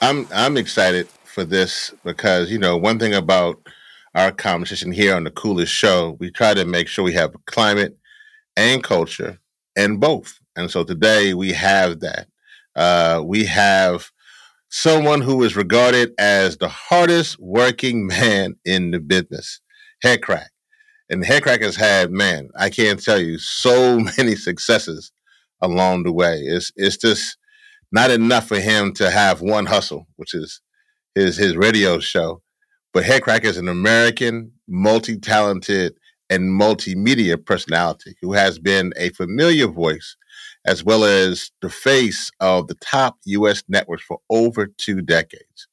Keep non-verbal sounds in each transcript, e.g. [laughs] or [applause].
I'm I'm excited for this because you know one thing about our conversation here on the coolest show, we try to make sure we have climate and culture and both. And so today we have that. Uh, we have someone who is regarded as the hardest working [laughs] man in the business, Headkrack. And Headkrack has had, man, I can't tell you, so [laughs] many successes along the way. It's it's just not enough for him to have one hustle, which is his his radio show. But Headkrack is an American, multi talented, and multimedia personality who has been a familiar voice as well as the face of the top U.S. networks for over two decades.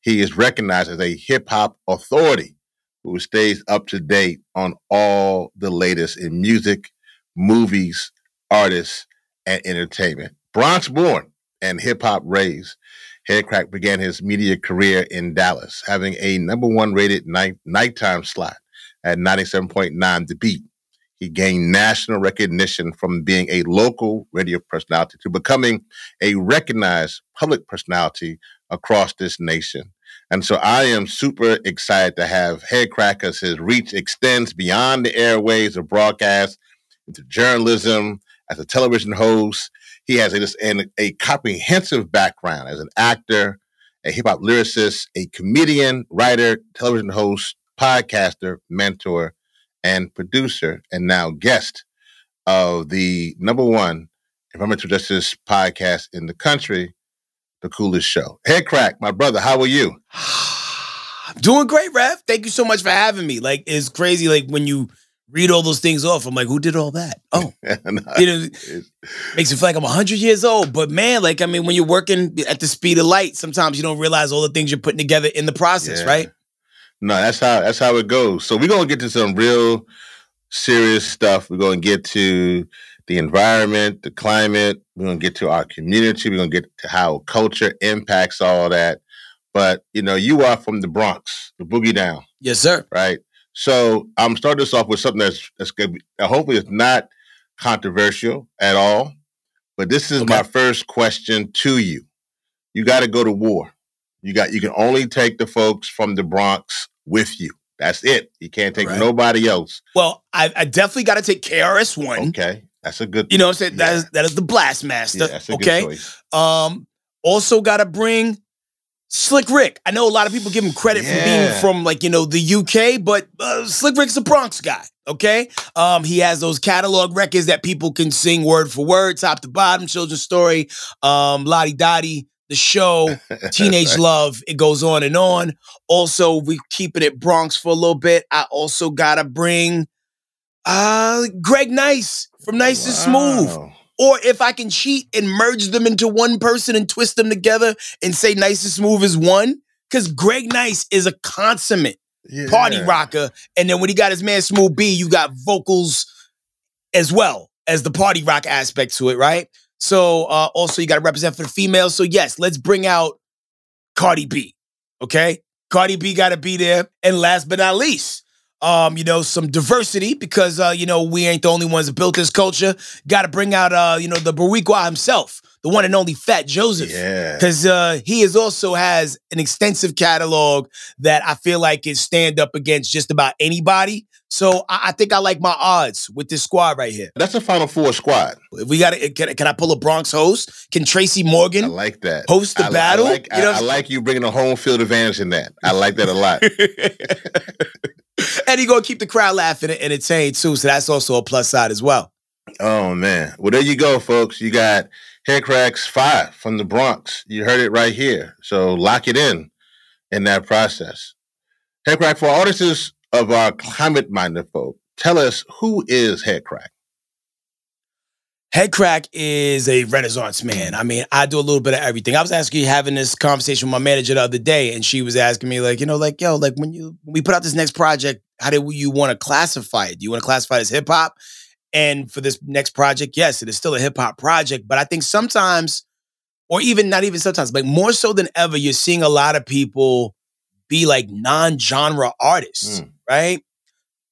He is recognized as a hip hop authority who stays up to date on all the latest in music, movies, artists, and entertainment. Bronx born and hip hop raised, Headkrack began his media career in Dallas, having a number one rated night, nighttime slot at 97.9 The Beat. He gained national recognition from being a local radio personality to becoming a recognized public personality across this nation. And so I am super excited to have Headkrack as his reach extends beyond the airways of broadcast into journalism, as a television host, he has a, a comprehensive background as an actor, a hip hop lyricist, a comedian, writer, television host, podcaster, mentor, and producer, and now guest of the number one environmental justice podcast in the country, The Coolest Show. Headkrack, my brother, how are you? [sighs] Doing great, Rev. Thank you so much for having me. Like, it's crazy, like, when you read all those things off. I'm like, who did all that? [laughs] Oh, you know, makes me feel like I'm 100 years old. But man, like, I mean, when you're working at the speed of light, sometimes you don't realize all the things you're putting together in the process, yeah. right? No, that's how that's how it goes. So we're gonna get to some real serious stuff. We're gonna get to the environment, the climate. We're gonna get to our community. We're gonna get to how culture impacts all that. But you know, you are from the Bronx, the boogie down. Yes, sir. Right. So I'm starting this off with something that's that's going to be uh, hopefully it's not controversial at all. But this is okay. my first question to you. You got to go to war. You got you can only take the folks from the Bronx with you. That's it. You can't take right. nobody else. Well, I, I definitely got to take KRS One. Okay, that's a good. You know, what I'm saying yeah. that is that is the blast master. Yeah, okay. Um, also got to bring Slick Rick. I know a lot of people give him credit yeah. for being from like, you know, the UK, but uh, Slick Rick's a Bronx guy, okay? Um, he has those catalog records that people can sing word for word, top to bottom, children's story, um, La Di Da Di, the show, [laughs] Teenage. Love, it goes on and on. Also, we keeping it Bronx for a little bit. I also gotta bring uh Greg Nice from Nice wow. and Smooth or if I can cheat and merge them into one person and twist them together and say nice and smooth is one. Because Greg Nice is a consummate yeah. party rocker. And then when he got his man Smooth B, you got vocals as well as the party rock aspect to it, right? So uh, also you got to represent for the females. So yes, let's bring out Cardi B. Okay? Cardi B got to be there. And last but not least, um, you know, some diversity because uh, you know, we ain't the only ones that built this culture. Gotta bring out uh, you know, the Boricua himself, the one and only Fat Joseph. Yeah. Cause uh he is also has an extensive catalog that I feel like is stand up against just about anybody. So I, I, think I like my odds with this squad right here. That's a Final Four squad. If we got to, can, can, I pull a Bronx host? Can Tracy Morgan? I like that. Host the I, battle. I like, you know I, I like you bringing a home field advantage in that. I like that a lot. [laughs] and he gonna keep the crowd laughing and entertained too. So that's also a plus side as well. Oh man. Well, there you go, folks. You got Headkracks Five from the Bronx. You heard it right here. So lock it in in that process. Headkrack for artists of our climate minded folk, tell us who is Headkrack? Head Crack is a renaissance man. I mean, I do a little bit of everything. I was asking you having this conversation with my manager the other day, and she was asking me, like, you know, like, yo, like when you when we put out this next project, how do you want to classify it? Do you want to classify it as hip hop? And for this next project, yes, it is still a hip hop project, but I think sometimes, or even not even sometimes, like more so than ever, you're seeing a lot of people be like non-genre artists, mm. right?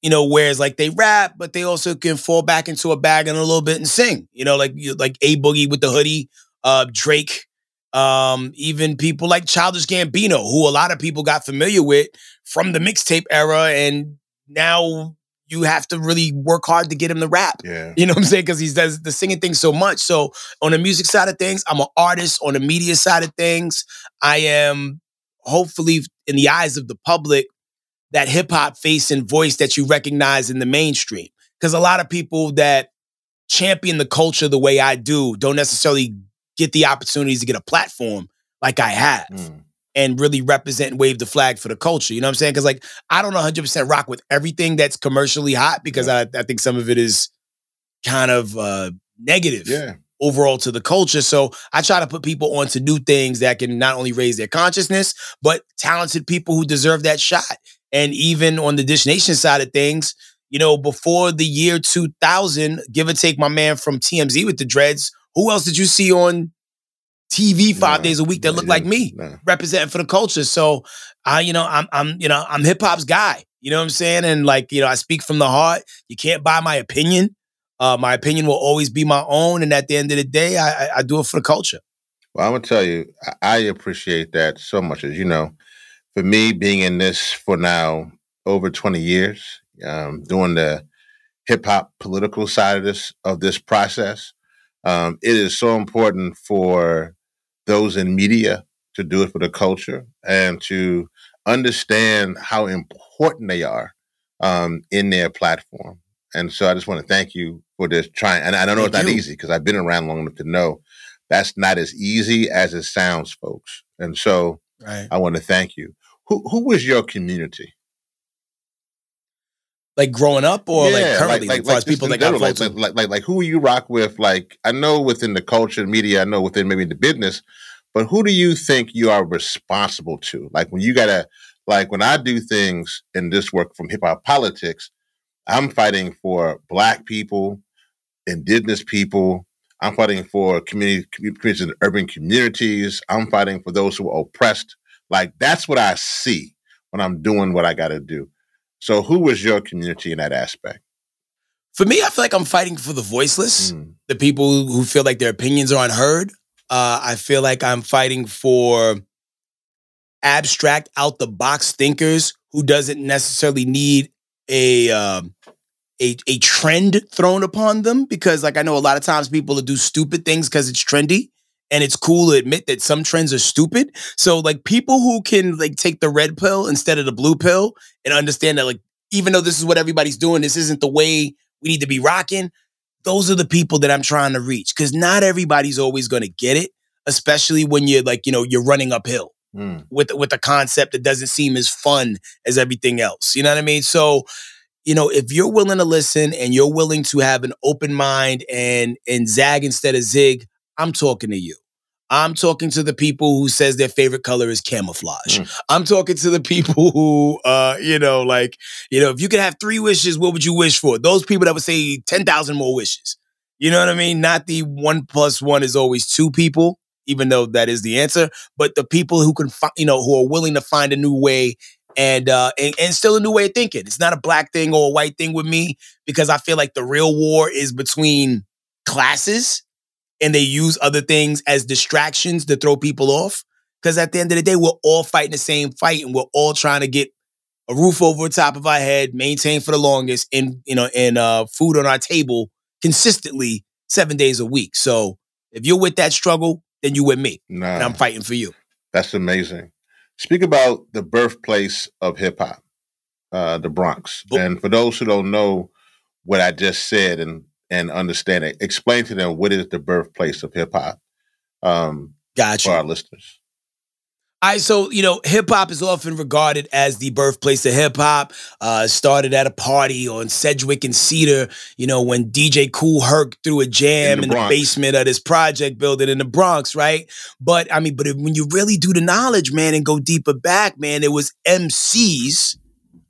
You know, whereas like they rap, but they also can fall back into a bag and a little bit and sing. You know, like like a boogie with the hoodie, uh, Drake, um, even people like Childish Gambino, who a lot of people got familiar with from the mixtape era, and now you have to really work hard to get him to rap. Yeah. You know what I'm saying? Because he does the singing thing so much. So on the music side of things, I'm an artist. On the media side of things, I am hopefully in the eyes of the public that hip hop face and voice that you recognize in the mainstream. Because a lot of people that champion the culture the way I do don't necessarily get the opportunities to get a platform like I have. Mm and really represent and wave the flag for the culture. You know what I'm saying? Because like I don't 100% rock with everything that's commercially hot because yeah. I, I think some of it is kind of uh, negative. Yeah. Overall to the culture. So I try to put people onto new things that can not only raise their consciousness, but talented people who deserve that shot. And even on the Dish Nation side of things, you know, before the year 2000, give or take my man from TMZ with the dreads, who else did you see on TV five nah, days a week that nah, look like me nah. representing for the culture. So I, you know, I'm I'm you know, I'm hip hop's guy. You know what I'm saying? And like, you know, I speak from the heart. You can't buy my opinion. Uh, my opinion will always be my own. And at the end of the day, I, I, I do it for the culture. Well, I'm gonna tell you, I appreciate that so much. As you know, for me, being in this for now over 20 years, um, doing the hip hop political side of this of this process, um, it is so important for those in media to do it for the culture and to understand how important they are um, in their platform. And so I just want to thank you for this trying. And I don't know thank it's not you. easy because I've been around long enough to know that's not as easy as it sounds, folks. And so right. I want to thank you. Who who was your community? like growing up or yeah, like currently like, like, like people that got like, like, like like who you rock with like i know within the culture and media i know within maybe the business but who do you think you are responsible to like when you gotta like when i do things in this work from hip-hop politics i'm fighting for black people indigenous people i'm fighting for community communities in urban communities i'm fighting for those who are oppressed like that's what i see when i'm doing what i gotta do so, who was your community in that aspect? For me, I feel like I'm fighting for the voiceless, mm. the people who feel like their opinions are unheard. Uh, I feel like I'm fighting for abstract, out the box thinkers who doesn't necessarily need a um, a a trend thrown upon them because, like, I know a lot of times people will do stupid things because it's trendy, and it's cool to admit that some trends are stupid. So like people who can like take the red pill instead of the blue pill and understand that like even though this is what everybody's doing, this isn't the way we need to be rocking. Those are the people that I'm trying to reach cuz not everybody's always going to get it, especially when you're like, you know, you're running uphill. Mm. With with a concept that doesn't seem as fun as everything else. You know what I mean? So, you know, if you're willing to listen and you're willing to have an open mind and and zag instead of zig, I'm talking to you. I'm talking to the people who says their favorite color is camouflage. Mm. I'm talking to the people [laughs] who, uh, you know, like, you know, if you could have three wishes, what would you wish for? Those people that would say 10,000 more wishes. You know what I mean? Not the one plus one is always two people, even though that is the answer, but the people who can, fi- you know, who are willing to find a new way and, uh, and, and still a new way of thinking. It's not a black thing or a white thing with me because I feel like the real war is between classes and they use other things as distractions to throw people off. Because at the end of the day, we're all fighting the same fight and we're all trying to get a roof over the top of our head, maintain for the longest, and you know, and uh, food on our table consistently seven days a week. So if you're with that struggle, then you with me, nah, and I'm fighting for you. That's amazing. Speak about the birthplace of hip hop, uh, the Bronx. and for those who don't know what I just said, and and understand it. Explain to them what is the birthplace of hip hop. Um, gotcha. For our listeners. I so you know, hip hop is often regarded as the birthplace of hip hop. Uh, started at a party on Sedgwick and Cedar. You know, when DJ Kool Herc threw a jam in the, in the basement of this project building in the Bronx, right? But I mean, but if, when you really do the knowledge, man, and go deeper back, man, it was MCs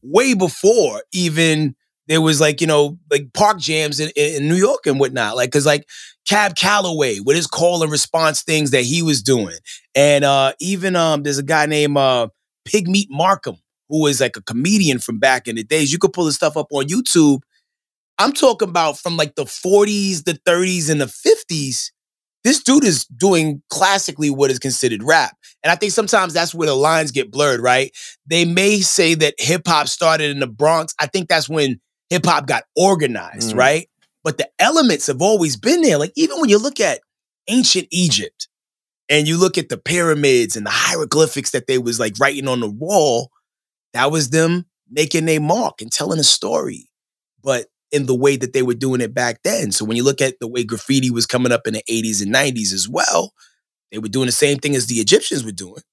way before even there was like you know like park jams in, in New York and whatnot. Like, cause like Cab Calloway with his call and response things that he was doing. And uh, even um, there's a guy named uh, Pigmeat Markham who is like a comedian from back in the days. You could pull his stuff up on YouTube. I'm talking about from like the 40s, the 30s, and the 50s. This dude is doing classically what is considered rap. And I think sometimes that's where the lines get blurred, right? They may say that hip hop started in the Bronx. I think that's when hip hop got organized, mm. right? but the elements have always been there. Like even when you look at ancient Egypt and you look at the pyramids and the hieroglyphics that they was like writing on the wall, that was them making a mark and telling a story. But in the way that they were doing it back then. So when you look at the way graffiti was coming up in the 80s and 90s as well, they were doing the same thing as the Egyptians were doing.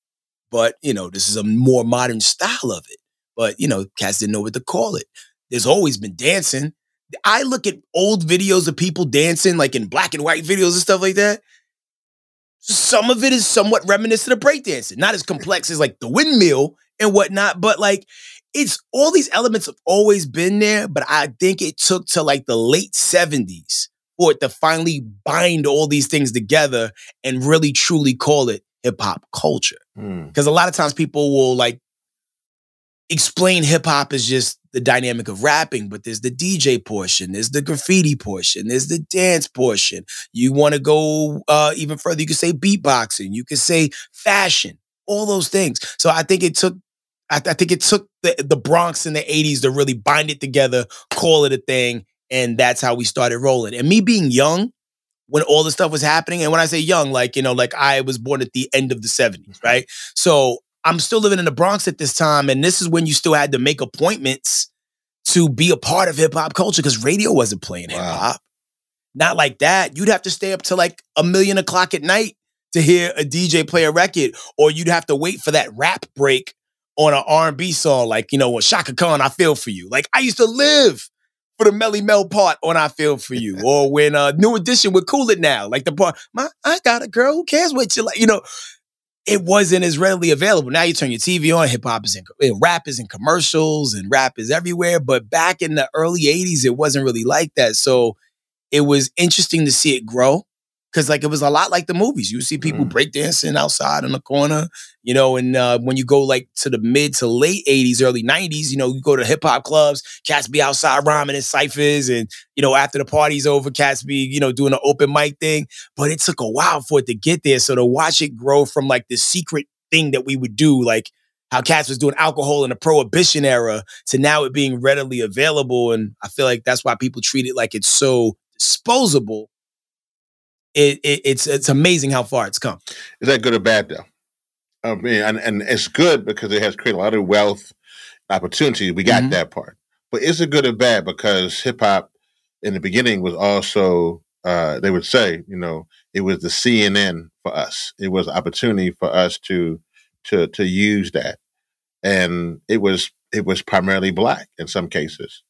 But, you know, this is a more modern style of it. But, you know, cats didn't know what to call it. There's always been dancing. I look at old videos of people dancing, like in black and white videos and stuff like that. Some of it is somewhat reminiscent of breakdancing, not as complex as like the windmill and whatnot, but like it's all these elements have always been there. But I think it took to like the late 70s for it to finally bind all these things together and really truly call it hip hop culture. Because mm. a lot of times people will like explain hip hop as just the dynamic of rapping, but there's the DJ portion, there's the graffiti portion, there's the dance portion. You want to go uh, even further, you could say beatboxing, you could say fashion, all those things. So I think it took, I, I think it took the, the Bronx in the 80s to really bind it together, call it a thing, and that's how we started rolling. And me being young, when all this stuff was happening. And when I say young, like, you know, like I was born at the end of the 70s, right? So I'm still living in the Bronx at this time, and this is when you still had to make appointments to be a part of hip hop culture because radio wasn't playing hip hop. Not like that. You'd have to stay up to like a million o'clock at night to hear a DJ play a record, or you'd have to wait for that rap break on an R&B song, like you know, with Chaka Khan, "I Feel for You." Like I used to live for the Melle Mel part on "I Feel for You," [laughs] or when uh, New Edition would "Cool It Now," like the part, "My I got a girl, who cares what you like," you know it wasn't as readily available. Now you turn your TV on, hip hop is in eh, rap is in commercials and rap is everywhere. But back in the early 80s, it wasn't really like that. So it was interesting to see it grow. Cause like it was a lot like the movies. You see people mm. breakdancing outside in the corner, you know, and uh, when you go like to the mid to late 80s, early 90s, you know, you go to hip hop clubs, cats be outside rhyming in ciphers, and you know, after the party's over, cats be, you know, doing an open mic thing. But it took a while for it to get there. So to watch it grow from like the secret thing that we would do, like how cats was doing alcohol in the prohibition era to now it being readily available. And I feel like that's why people treat it like it's so disposable it, it, it's it's amazing how far it's come. Is that good or bad though? I mean, and, and it's good because it has created a lot of wealth, opportunity. We got mm-hmm. that part, but is it good or bad because hip hop in the beginning was also uh, they would say, you know, it was the CNN for us. It was opportunity for us to to to use that, and it was it was primarily black in some cases.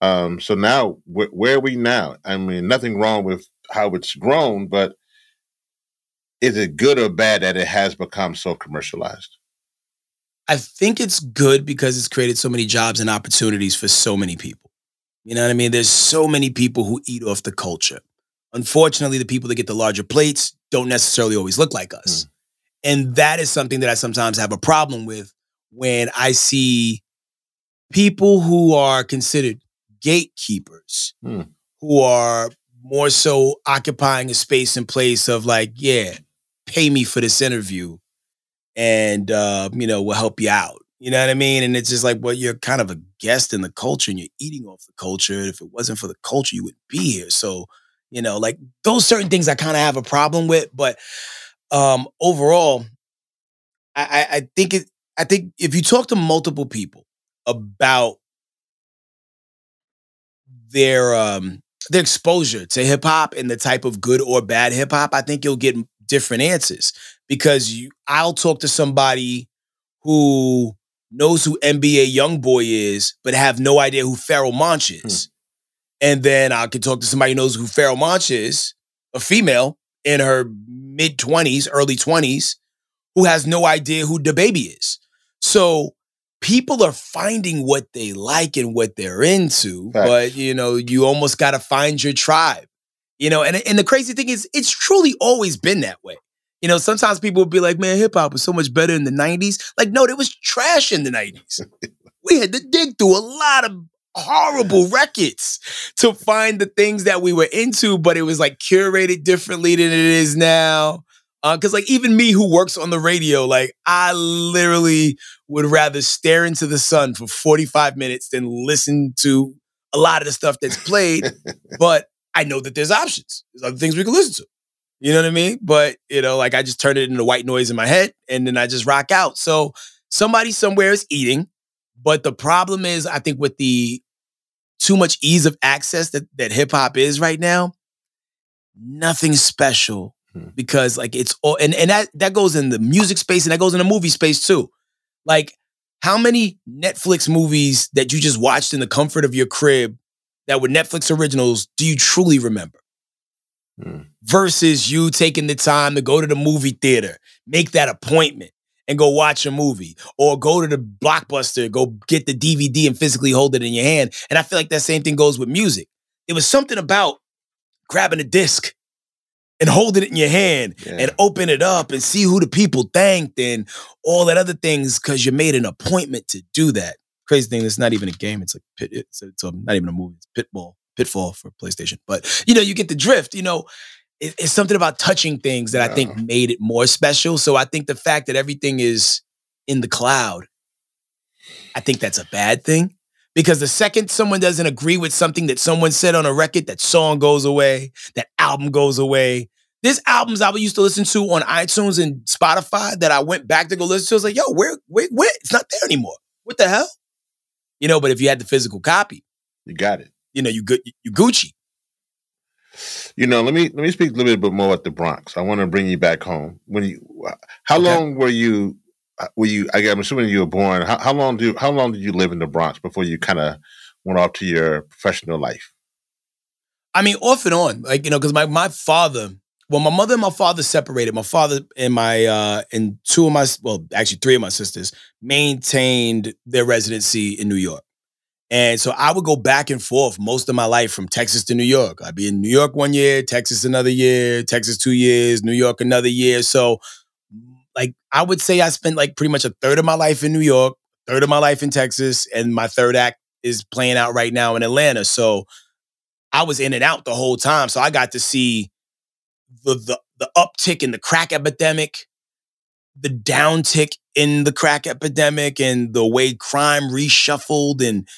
Um, so now, wh- where are we now? I mean, nothing wrong with how it's grown, but is it good or bad that it has become so commercialized? I think it's good because it's created so many jobs and opportunities for so many people. You know what I mean? There's so many people who eat off the culture. Unfortunately, the people that get the larger plates don't necessarily always look like us. Mm. And that is something that I sometimes have a problem with when I see people who are considered gatekeepers, mm. who are more so occupying a space and place of like, yeah, pay me for this interview and uh, you know, we'll help you out. You know what I mean? And it's just like, well, you're kind of a guest in the culture and you're eating off the culture. If it wasn't for the culture, you wouldn't be here. So, you know, like those certain things I kind of have a problem with. But um overall, I, I think it I think if you talk to multiple people about their um their exposure to hip hop and the type of good or bad hip hop, I think you'll get different answers because you, I'll talk to somebody who knows who NBA YoungBoy is, but have no idea who Pharoahe Monch hmm. is. Hmm. And then I could talk to somebody who knows who Pharoahe Monch is, a female in her mid 20s, early 20s, who has no idea who the baby is. So people are finding what they like and what they're into, but you know, you almost got to find your tribe. You know, and and the crazy thing is it's truly always been that way. You know, sometimes people would be like, man, hip hop was so much better in the 90s. Like, no, it was trash in the 90s. [laughs] we had to dig through a lot of horrible records to find the things that we were into, but it was like curated differently than it is now. Because, uh, like, even me who works on the radio, like, I literally would rather stare into the sun for 45 minutes than listen to a lot of the stuff that's played. [laughs] but I know that there's options. There's other things we can listen to. You know what I mean? But, you know, like I just turn it into white noise in my head and then I just rock out. So somebody somewhere is eating. But the problem is, I think with the too much ease of access that, that hip hop is right now, nothing special hmm. because like it's all and, and that that goes in the music space and that goes in the movie space too. Like how many Netflix movies that you just watched in the comfort of your crib that were Netflix originals do you truly remember? Hmm. Versus you taking the time to go to the movie theater, make that appointment, and go watch a movie or go to the blockbuster, go get the DVD and physically hold it in your hand. And I feel like that same thing goes with music. It was something about grabbing a disc and holding it in your hand yeah. and open it up and see who the people thanked and all that other things because you made an appointment to do that. Crazy thing, it's not even a game. It's like pit. It's, it's a, not even a movie. It's Pitball, Pitfall for PlayStation. But you know, you get the drift. You know, it, it's something about touching things that yeah. I think made it more special. So I think the fact that everything is in the cloud, I think that's a bad thing. Because the second someone doesn't agree with something that someone said on a record, that song goes away, that album goes away. There's albums I used to listen to on iTunes and Spotify that I went back to go listen to. I was like, yo, where, where, where? It's not there anymore. What the hell? You know, but if you had the physical copy, you got it. You know, you good, you Gucci. You know, let me let me speak a little bit more about the Bronx. I want to bring you back home. When you, how okay. long were you? Uh, were you? I'm assuming you were born. How, how long do? How long did you live in the Bronx before you kind of went off to your professional life? I mean, off and on, like you know, because my my father, well, my mother and my father separated. My father and my uh and two of my well, actually three of my sisters maintained their residency in New York. And so I would go back and forth most of my life from Texas to New York. I'd be in New York one year, Texas another year, Texas two years, New York another year. So, like, I would say I spent like pretty much a third of my life in New York, third of my life in Texas, and my third act is playing out right now in Atlanta. So, I was in and out the whole time. So I got to see the the the uptick in the crack epidemic, the downtick in the crack epidemic, and the way crime reshuffled and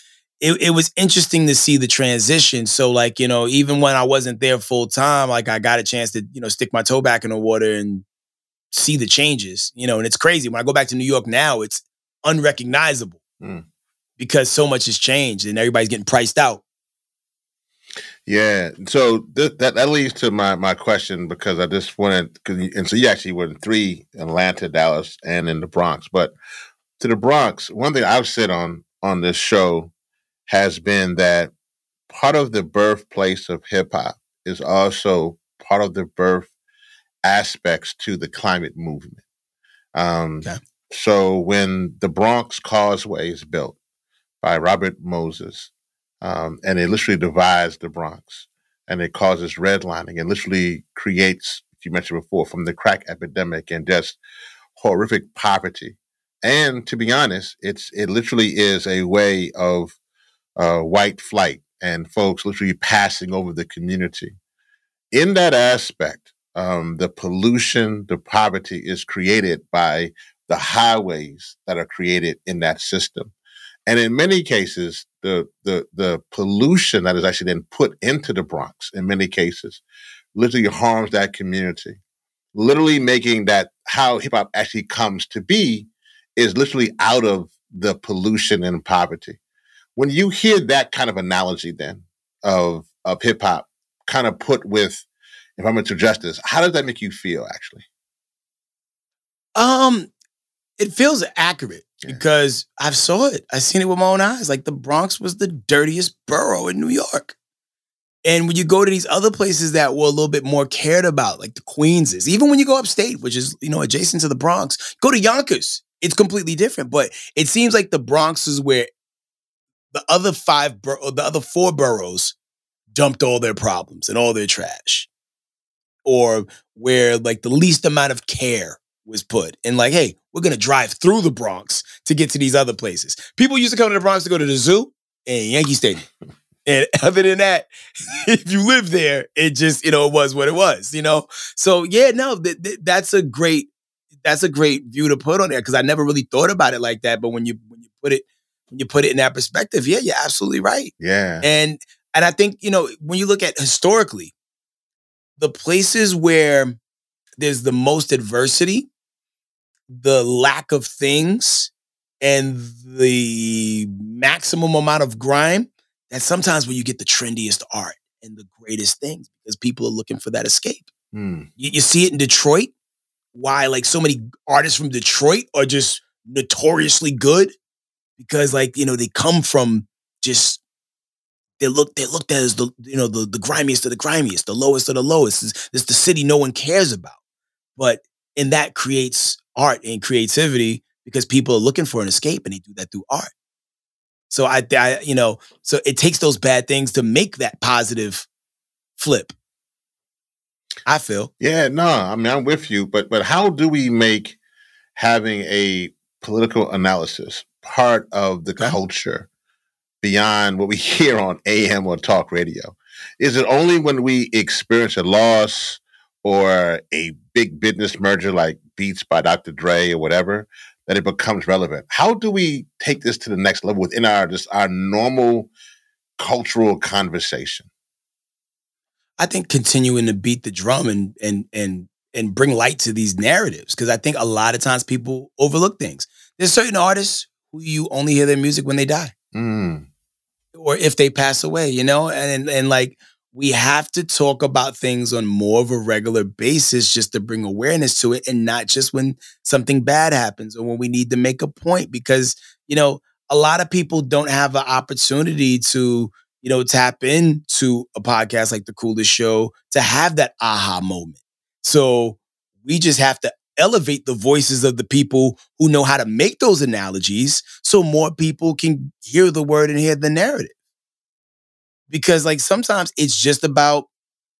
it, it was interesting to see the transition. So like, you know, even when I wasn't there full time, like I got a chance to, you know, stick my toe back in the water and see the changes, you know, and it's crazy. When I go back to New York now, it's unrecognizable mm. because so much has changed and everybody's getting priced out. Yeah, so th- that that leads to my my question because I just wanted, and so you actually were in three: Atlanta, Dallas, and in the Bronx. But to the Bronx, one thing I've said on on this show has been that part of the birthplace of hip hop is also part of the birth aspects to the climate movement. Um, okay. So when the Bronx Causeway is built by Robert Moses, um, and it literally divides the Bronx, and it causes redlining, and literally creates, you mentioned before, from the crack epidemic and just horrific poverty. And to be honest, it's it literally is a way of uh, white flight and folks literally passing over the community. In that aspect, um, the pollution, the poverty is created by the highways that are created in that system. And in many cases, the, the, the pollution that is actually then put into the Bronx, in many cases, literally harms that community. Literally making that how hip hop actually comes to be is literally out of the pollution and poverty. When you hear that kind of analogy, then of of hip hop, kind of put with, if I'm into justice, how does that make you feel? Actually, Um, it feels accurate yeah. because I've saw it. I've seen it with my own eyes. Like the Bronx was the dirtiest borough in New York. And when you go to these other places that were a little bit more cared about, like the Queens is, even when you go upstate, which is, you know, adjacent to the Bronx, go to Yonkers. It's completely different. But it seems like the Bronx is where the other five, bur- the other four boroughs dumped all their problems and all their trash. Or where like the least amount of care was put. And like, hey, we're gonna drive through the Bronx to get to these other places. People used to come to the Bronx to go to the zoo and Yankee Stadium. [laughs] And [laughs] other than that, [laughs] if you live there, it just, you know, it was what it was, you know? So yeah, no, th- th- that's a great, that's a great view to put on there because I never really thought about it like that. But when you, when you put it, when you put it in that perspective, yeah, you're absolutely right. Yeah. And, and I think, you know, when you look at historically, the places where there's the most adversity, the lack of things, and the maximum amount of grime, that's sometimes where you get the trendiest art and the greatest things because people are looking for that escape. Mm. You, you see it in Detroit, why like so many artists from Detroit are just notoriously good because like you know they come from just they look they looked at as the you know the, the grimiest of the grimiest, the lowest of the lowest. It's, it's the city no one cares about, but and that creates art and creativity because people are looking for an escape and they do that through art. So I, I, you know, so it takes those bad things to make that positive flip. I feel. Yeah, no, I mean I'm with you, but but how do we make having a political analysis part of the okay. culture beyond what we [laughs] hear on AM or talk radio? Is it only when we experience a loss or a big business merger like Beats by Dr. Dre or whatever that it becomes relevant. How do we take this to the next level within our just our normal cultural conversation? I think continuing to beat the drum and and and and bring light to these narratives because I think a lot of times people overlook things. There's certain artists who you only hear their music when they die, mm. Or if they pass away. You know, and and like we have to talk about things on more of a regular basis just to bring awareness to it and not just when something bad happens or when we need to make a point because you know a lot of people don't have an opportunity to you know tap into a podcast like the coolest show to have that aha moment so we just have to elevate the voices of the people who know how to make those analogies so more people can hear the word and hear the narrative. Because like sometimes it's just about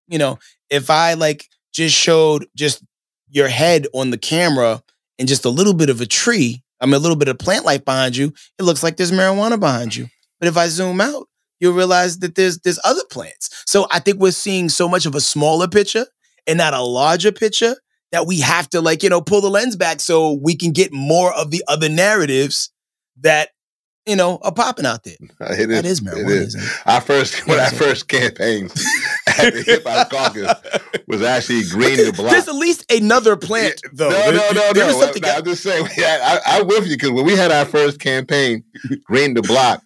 you know if i like just showed just your head on the camera and just a little bit of a tree i mean a little bit of plant life behind you it looks like there's marijuana behind you. But if i zoom out you'll realize that there's there's other plants. So i think we're seeing so much of a smaller picture and not a larger picture that we have to like you know pull the lens back so we can get more of the other narratives that you know, are popping out there. [laughs] It is, that is marijuana. It is. Our first, when I first campaigned [laughs] at the Hip Hop Caucus was actually green the block. There's at least another plant, though. No, no, no, there, no. no I'm just saying. [laughs] I, I, I'm with you because when we had our first campaign, green the block,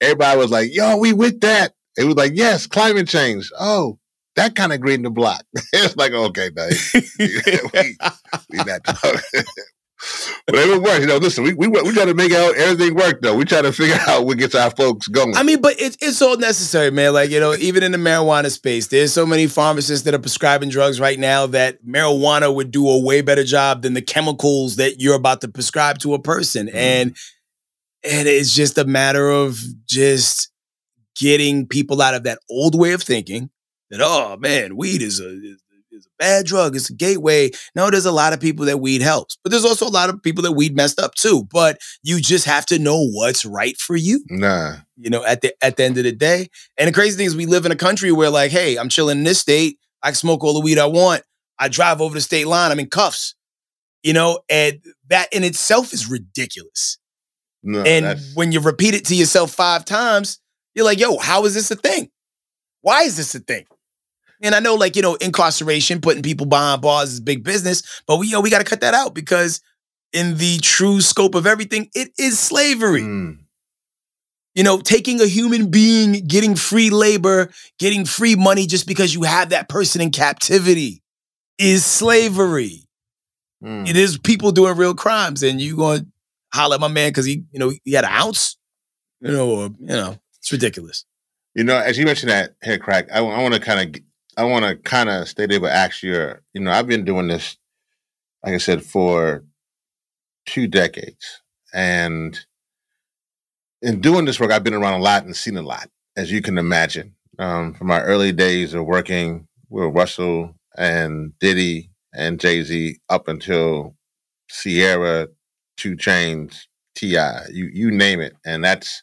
everybody was like, "Yo, we with that." It was like, "Yes, climate change." Oh, that kind of green the block. [laughs] it's like, okay, man, [laughs] [laughs] we, we not talking but it works. You know, listen, we, we we try to make out everything work though. We try to figure out what gets our folks going. I mean, but it's it's all necessary, man. Like you know, even in the marijuana space, there's so many pharmacists that are prescribing drugs right now that marijuana would do a way better job than the chemicals that you're about to prescribe to a person, mm. and and it's just a matter of just getting people out of that old way of thinking that oh man, weed is a is is a bad drug. It's a gateway. No, there's a lot of people that weed helps, but there's also a lot of people that weed messed up too. But you just have to know what's right for you. Nah. You know, at the at the end of the day. And the crazy thing is we live in a country where like, hey, I'm chilling in this state. I can smoke all the weed I want. I drive over the state line. I'm in cuffs. You know, and that in itself is ridiculous. No, and that's... when you repeat it to yourself five times, you're like, yo, how is this a thing? Why is this a thing? And I know, like, you know, incarceration, putting people behind bars is big business, but we, you know, we got to cut that out because in the true scope of everything, it is slavery. Mm. You know, taking a human being, getting free labor, getting free money just because you have that person in captivity is slavery. Mm. It is people doing real crimes, and you going to holler at my man because he, you know, he had an ounce, you know, or you know, it's ridiculous. You know, as you mentioned that Headkrack, I, want to kind of, I want to kind of stay there, but ask you, you know, I've been doing this, like I said, for two decades, and in doing this work, I've been around a lot and seen a lot, as you can imagine. Um, from my early days of working with Russell and Diddy and Jay Z up until Ciara, 2 Chainz, T.I., you you name it, and that's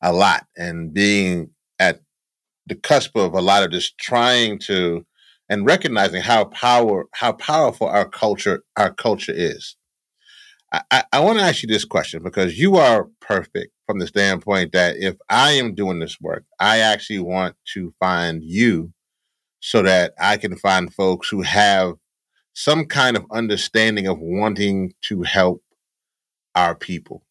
a lot. And being at the cusp of a lot of this, trying to and recognizing how power how powerful our culture our culture is. I, I want to ask you this question because you are perfect from the standpoint that if I am doing this work, I actually want to find you so that I can find folks who have some kind of understanding of wanting to help our people.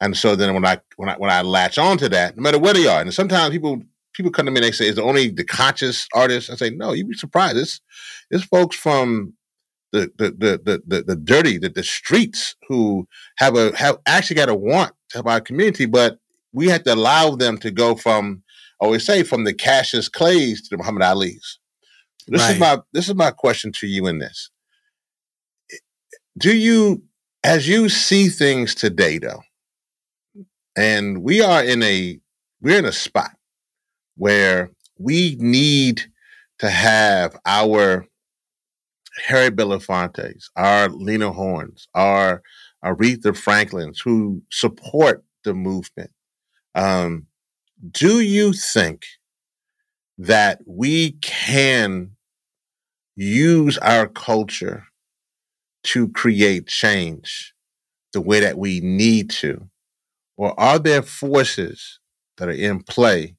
And so then when I when I when I latch on to that, no matter where they are, and sometimes people people come to me and they say, "Is it only the conscious artists?" I say, "No, you'd be surprised. It's it's folks from the the the the the, the dirty, the, the streets who have a have actually got a want to help our community, but we have to allow them to go from I always say from the Cassius Clays to the Muhammad Ali's. This right. is my this is my question to you in this do you, as you see things today, though, and we are in a we're in a spot where we need to have our Harry Belafontes, our Lena Hornes, our Aretha Franklins who support the movement. Um, do you think that we can use our culture to create change the way that we need to? Or are there forces that are in play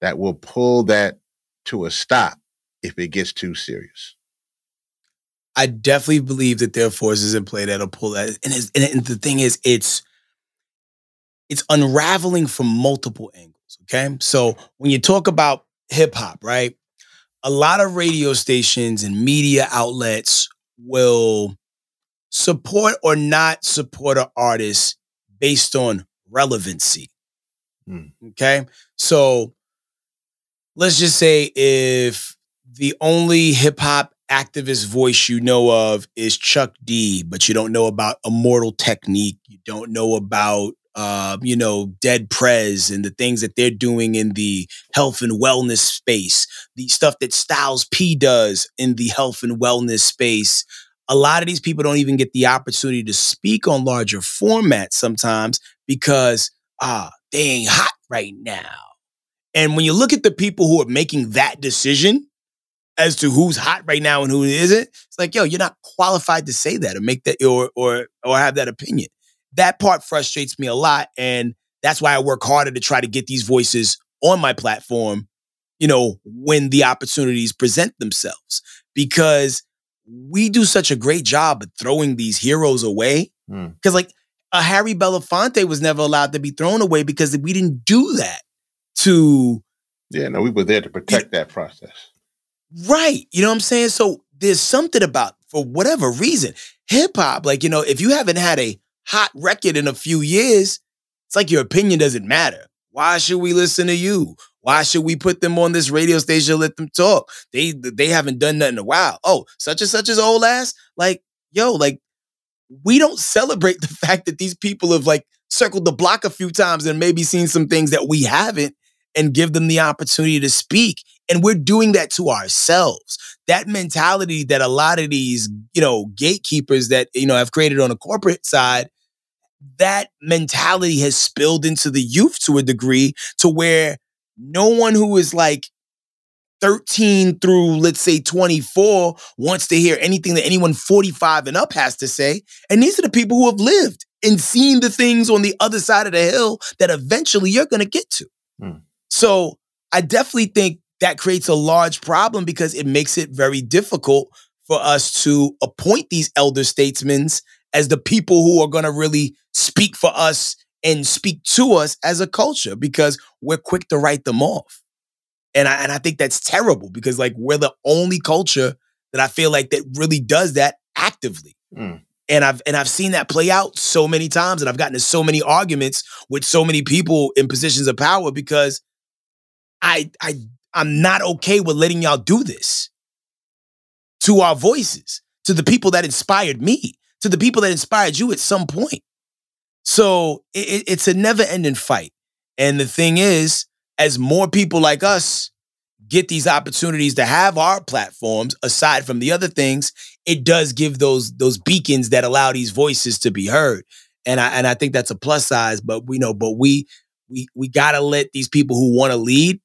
that will pull that to a stop if it gets too serious? I definitely believe that there are forces in play that'll pull that. And, and, the thing is, it's it's unraveling from multiple angles. Okay, so when you talk about hip hop, right? A lot of radio stations and media outlets will support or not support an artist based on relevancy. Hmm. Okay. So let's just say if the only hip hop activist voice you know of is Chuck D, but you don't know about Immortal Technique, you don't know about uh, you know, Dead Prez and the things that they're doing in the health and wellness space, the stuff that Styles P does in the health and wellness space, a lot of these people don't even get the opportunity to speak on larger formats sometimes because ah, they ain't hot right now. And when you look at the people who are making that decision as to who's hot right now and who isn't, it's like, yo, you're not qualified to say that or make that or or or have that opinion. That part frustrates me a lot. And that's why I work harder to try to get these voices on my platform, you know, when the opportunities present themselves. Because we do such a great job of throwing these heroes away. Because mm. like a Harry Belafonte was never allowed to be thrown away because we didn't do that to Yeah, no, we were there to protect that process. Right. You know what I'm saying? So there's something about for whatever reason, hip hop, like, you know, if you haven't had a hot record in a few years, it's like your opinion doesn't matter. Why should we listen to you? Why should we put them on this radio station and let them talk? They they haven't done nothing in a while. Oh, such and such is old ass. Like, yo, like we don't celebrate [laughs] the fact that these people have like circled the block a few times and maybe seen some things that we haven't and give them the opportunity to speak. And we're doing that to ourselves. That mentality that a lot of these, you know, gatekeepers that, you know, have created on the corporate side, that mentality has spilled into the youth to a degree to where no one who is like 13 through let's say 24 wants to hear anything that anyone 45 and up has to say and these are the people who have lived and seen the things on the other side of the hill that eventually you're going to get to hmm. so i definitely think that creates a large problem because it makes it very difficult for us to appoint these elder statesmen as the people who are going to really speak for us and speak to us as a culture because we're quick to write them off. And I and I think that's terrible because like we're the only culture that I feel like that really does that actively. Mm. And I've and I've seen that play out so many times, and I've gotten to so many arguments with so many people in positions of power because I I I'm not okay with letting y'all do this to our voices, to the people that inspired me, to the people that inspired you at some point. So it, it's a never ending fight. And the thing is, as more people like us get these opportunities to have our platforms aside from the other things it does give those those beacons that allow these voices to be heard and i and i think that's a plus size but we know but we we we got to let these people who want to lead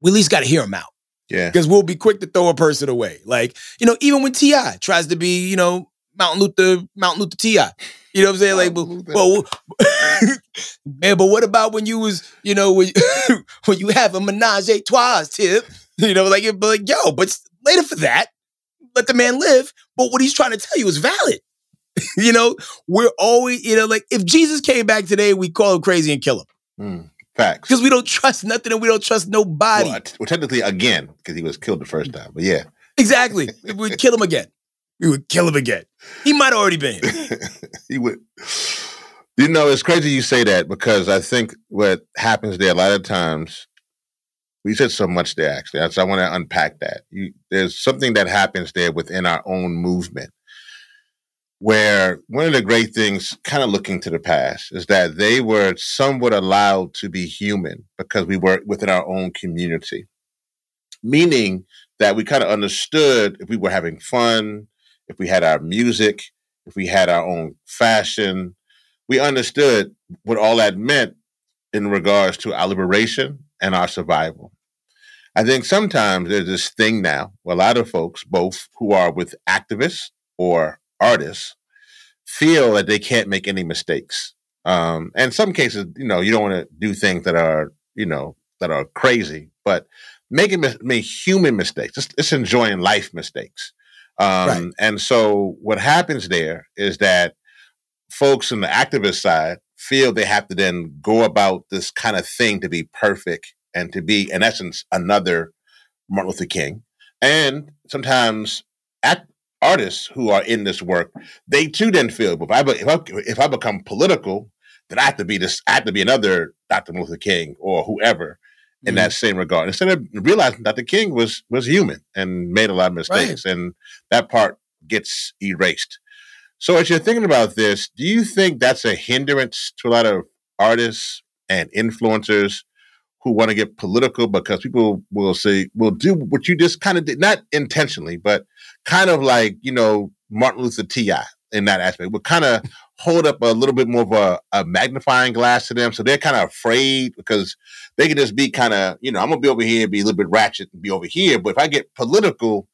we at least got to hear them out yeah because we'll be quick to throw a person away like you know even when T.I. tries to be you know Martin Luther Martin Luther T.I. you know what I'm saying? Like, but, well, [laughs] man, but what about when you was, you know, when, [laughs] when you have a menage a trois tip, you know, like, but like, yo, but later for that, let the man live. But what he's trying to tell you is valid. [laughs] you know, we're always, you know, like if Jesus came back today, we call him crazy and kill him. Mm, facts. Because we don't trust nothing and we don't trust nobody. Well, well technically, again, because he was killed the first time. But yeah. Exactly. We'd kill him again we would kill him again. He might already been. [laughs] he would. You know, it's crazy you say that because I think what happens there a lot of times. We said so much there, actually. So I want to unpack that. You, there's something that happens there within our own movement, where one of the great things, kind of looking to the past, is that they were somewhat allowed to be human because we were within our own community. Meaning that we kind of understood if we were having fun, if we had our music, if we had our own fashion, we understood what all that meant in regards to our liberation and our survival. I think sometimes there's this thing now where a lot of folks, both who are with activists or artists, feel that they can't make any mistakes. Um, and some cases, you know, you don't want to do things that are, you know, that are crazy, but making make human mistakes. It's, it's enjoying life mistakes. Um, right. And so what happens there is that folks on the activist side feel they have to then go about this kind of thing to be perfect and to be, in essence, another Martin Luther King. And sometimes act, artists who are in this work, they too then feel, if I, if I, if I become political, then I have to be this, I have to be another Dr. Luther King or whoever in mm-hmm. that same regard. Instead of realizing that the king was was human and made a lot of mistakes, right. and that part gets erased. So, as you're thinking about this, do you think that's a hindrance to a lot of artists and influencers who want to get political because people will say, will do what you just kind of did, not intentionally, but kind of like, you know, Martin Luther T.I. in that aspect, but kind of hold up a little bit more of a, a magnifying glass to them. So they're kind of afraid because they can just be kind of, you know, I'm gonna be over here, be a little bit ratchet and be over here. But if I get political,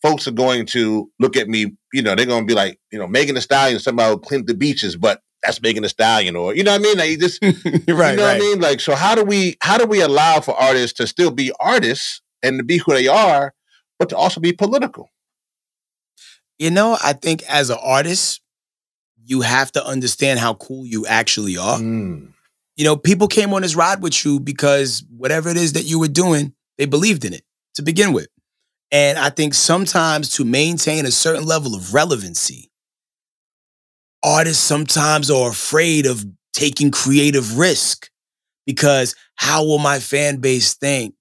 folks are going to look at me, you know, they're gonna be like, you know, Megan Thee Stallion somehow clean the beaches, but that's Megan Thee Stallion, or you know what I mean? Like just [laughs] right, you know right. what I mean? Like, so how do we how do we allow for artists to still be artists and to be who they are, but to also be political? You know, I think as an artist, you have to understand how cool you actually are. Mm. You know, people came on this ride with you because whatever it is that you were doing, they believed in it to begin with. And I think sometimes to maintain a certain level of relevancy, artists sometimes are afraid of taking creative risk because how will my fan base think?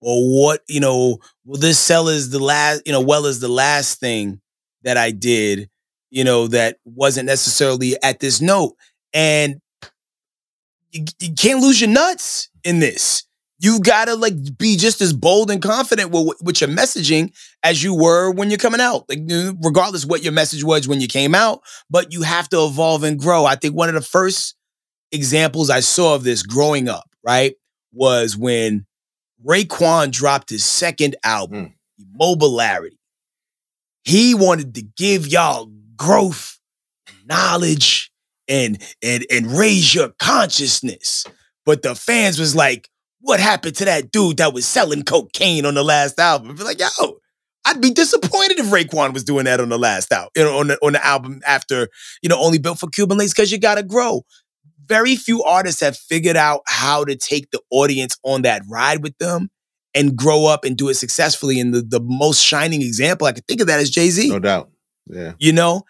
Or what, you know, will this sell as the last, you know, well as the last thing that I did? You know, that wasn't necessarily at this note. And you, you can't lose your nuts in this. You gotta like be just as bold and confident with, with your messaging as you were when you're coming out. Like regardless what your message was when you came out, but you have to evolve and grow. I think one of the first examples I saw of this growing up, right, was when Raekwon dropped his second album, mm. Immobilarity. He wanted to give y'all growth, knowledge, and and and raise your consciousness. But the fans was like, what happened to that dude that was selling cocaine on the last album? Be like, yo, I'd be disappointed if Raekwon was doing that on the last album, you know, on the on the album after, you know, only built for Cuban Linx because you gotta grow. Very few artists have figured out how to take the audience on that ride with them and grow up and do it successfully. And the, the most shining example I could think of that is Jay-Z. No doubt. You know,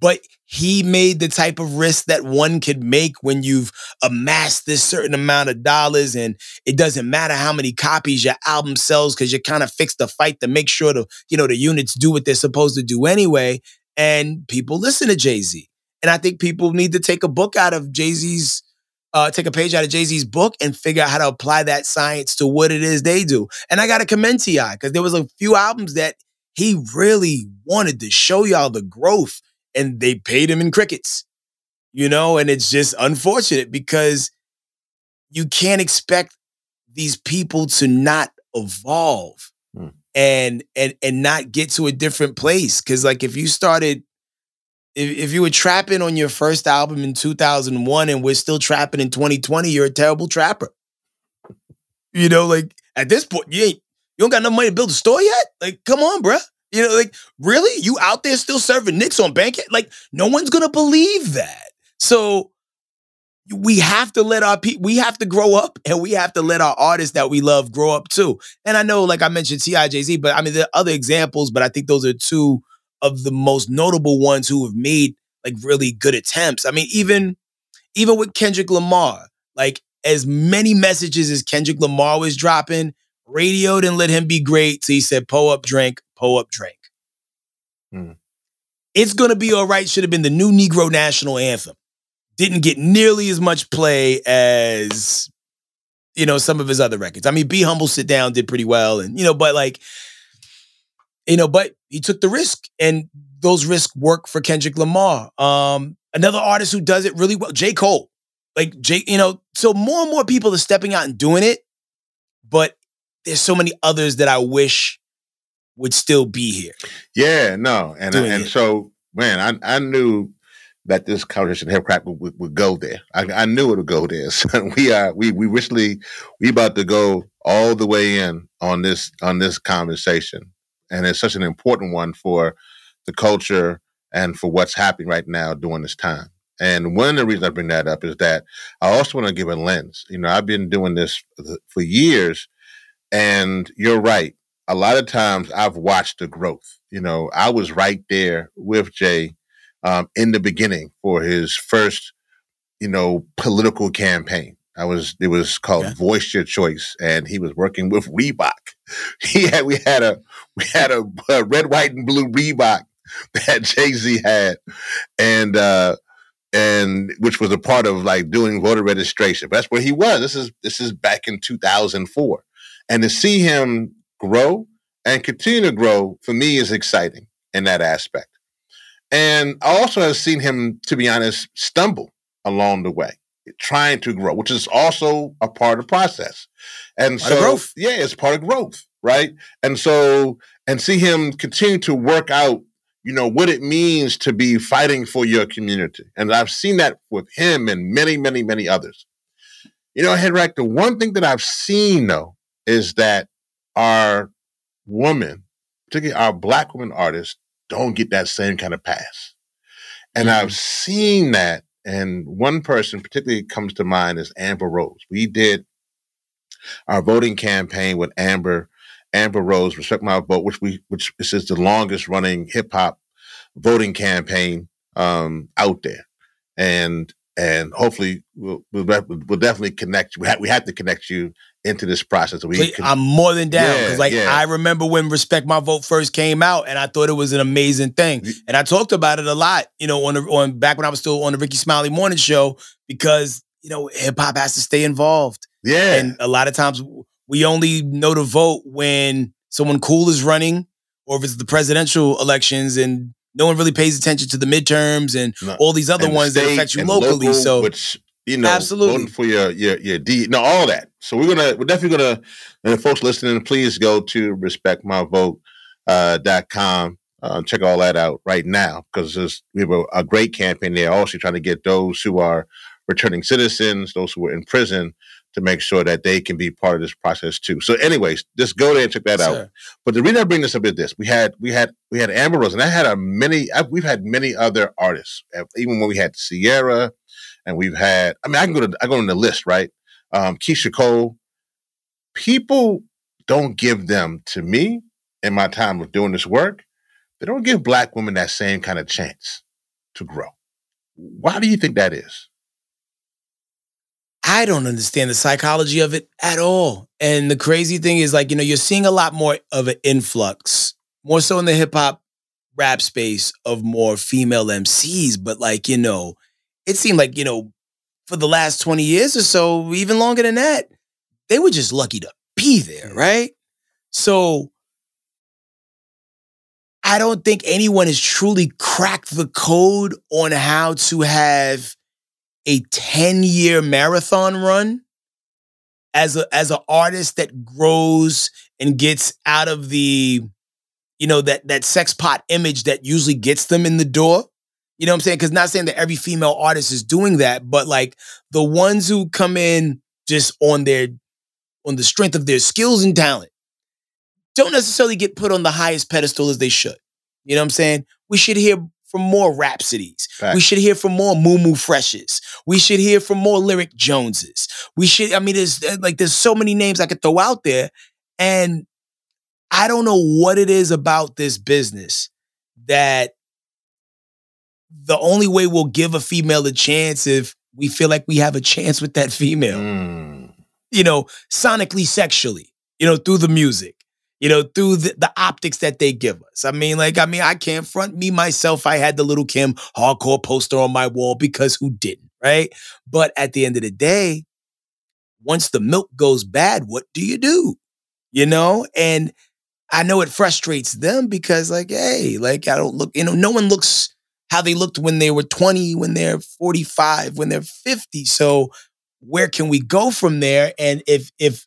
but he made the type of risk that one could make when you've amassed this certain amount of dollars and it doesn't matter how many copies your album sells because you kind of fixed the fight to make sure the you know the units do what they're supposed to do anyway and people listen to Jay-Z and I think people need to take a book out of Jay-Z's uh, take a page out of Jay-Z's book and figure out how to apply that science to what it is they do. And I got to commend T.I. because there was a few albums that he really wanted to show y'all the growth and they paid him in crickets, you know, and it's just unfortunate because you can't expect these people to not evolve hmm. and and and not get to a different place. Cause like if you started if, if you were trapping on your first album in 2001 and we're still trapping in 2020, you're a terrible trapper. You know, like at this point, you ain't you don't got enough money to build a store yet? Like, come on, bruh. You know, like, really? You out there still serving nicks on Bankhead? Like, no one's gonna believe that. So we have to let our people, we have to grow up and we have to let our artists that we love grow up too. And I know, like I mentioned T.I. Jay-Z, but I mean, there are other examples, but I think those are two of the most notable ones who have made like really good attempts. I mean, even even with Kendrick Lamar, like as many messages as Kendrick Lamar was dropping, radio didn't let him be great. So he said, "Pull up, drink, pull up, drink." Hmm. It's gonna be all right. Should have been the new Negro national anthem. Didn't get nearly as much play as you know some of his other records. I mean, Be Humble, Sit Down did pretty well, and you know, but like you know, but he took the risk and those risks work for Kendrick Lamar. Um, another artist who does it really well, J. Cole. Like J, you know, so more and more people are stepping out and doing it, but there's so many others that I wish would still be here. Yeah, no. And and it. so man, I I knew that this conversation Headkrack would, would, would, go there. I, I, knew it would go there. [laughs] So we are we we recently we about to go all the way in on this on this conversation and it's such an important one for the culture and for what's happening right now during this time. And one of the reasons I bring that up is that I also want to give a lens. You know, I've been doing this for years, and you're right. A lot of times I've watched the growth. You know, I was right there with Jay um, in the beginning for his first, you know, political campaign. I was it was called yeah. Voice Your Choice, and he was working with Reebok. [laughs] He had we had a we had a, a red, white, and blue Reebok that [laughs] Jay Z had, and uh, and which was a part of like doing voter registration. But that's where he was. This is this is back in two thousand four, and to see him grow and continue to grow for me is exciting in that aspect. And I also have seen him, to be honest, stumble along the way trying to grow, which is also a part of the process. And part so, yeah, it's part of growth, right? And so, and see him continue to work out, you know, what it means to be fighting for your community. And I've seen that with him and many, many, many others. You know, Headkrack, the one thing that I've seen though is that our women, particularly our black women artists, don't get that same kind of pass. And mm-hmm. I've seen that and one person particularly comes to mind is Amber Rose. We did our voting campaign with Amber, Amber Rose, Respect My Vote, which we which is the longest running hip hop voting campaign um, out there. And and hopefully we'll, we'll, we'll definitely connect. We have, we have to connect you into this process. We can, I'm more than down because, yeah, like, yeah. I remember when "Respect My Vote" first came out, and I thought it was an amazing thing, and I talked about it a lot. You know, on the, on back when I was still on the Rickey Smiley Morning Show because you know hip hop has to stay involved. Yeah, and a lot of times we only know to vote when someone cool is running, or if it's the presidential elections, and no one really pays attention to the midterms and no. all these other and ones that affect you locally. Local, so which you know, Absolutely. voting for your your your D, no, all that. So we're gonna we're definitely gonna and folks listening, please go to respectmyvote uh, dot com. Uh, check all that out right now because we have a, a, great campaign there. Also trying to get those who are returning citizens, those who are in prison, to make sure that they can be part of this process too. So, anyways, just go there and check that sure. out. But the reason I bring this up is this: we had we had we had Amber Rose, and I had a many. We've had many other artists, even when we had Ciara, and we've had. I mean, I can go to I go on the list, right? Um, Keyshia Cole. People don't give them to me in my time of doing this work. They don't give black women that same kind of chance to grow. Why do you think that is? I don't understand the psychology of it at all. And the crazy thing is, like, you know, you're seeing a lot more of an influx, more so in the hip hop rap space of more female MCs. But, like, you know, it seemed like, you know, for the last 20 years or so, even longer than that, they were just lucky to be there, right? So I don't think anyone has truly cracked the code on how to have a 10 year marathon run as a as an artist that grows and gets out of the you know that that sex pot image that usually gets them in the door. You know what i'm saying? Because not saying that every female artist is doing that but like the ones who come in just on their on the strength of their skills and talent don't necessarily get put on the highest pedestal as they should. You know what i'm saying? We should hear from more Rhapsodies. We should hear from more Mumu Freshes. We should hear from more Lyric Joneses. We should, I mean, there's like there's so many names I could throw out there. And I don't know what it is about this business that the only way we'll give a female a chance if we feel like we have a chance with that female. Mm. You know, sonically, sexually, you know, through the music you know, through the, the, optics that they give us. I mean, like, I mean, I can't front me myself. I had the Lil' Kim hardcore poster on my wall because who didn't, right? But at the end of the day, once the milk goes bad, what do you do? You know? And I know it frustrates them because, like, hey, like, I don't look, you know, no one looks how they looked when they were 20, when they're 45, when they're 50. So where can we go from there? And if, if,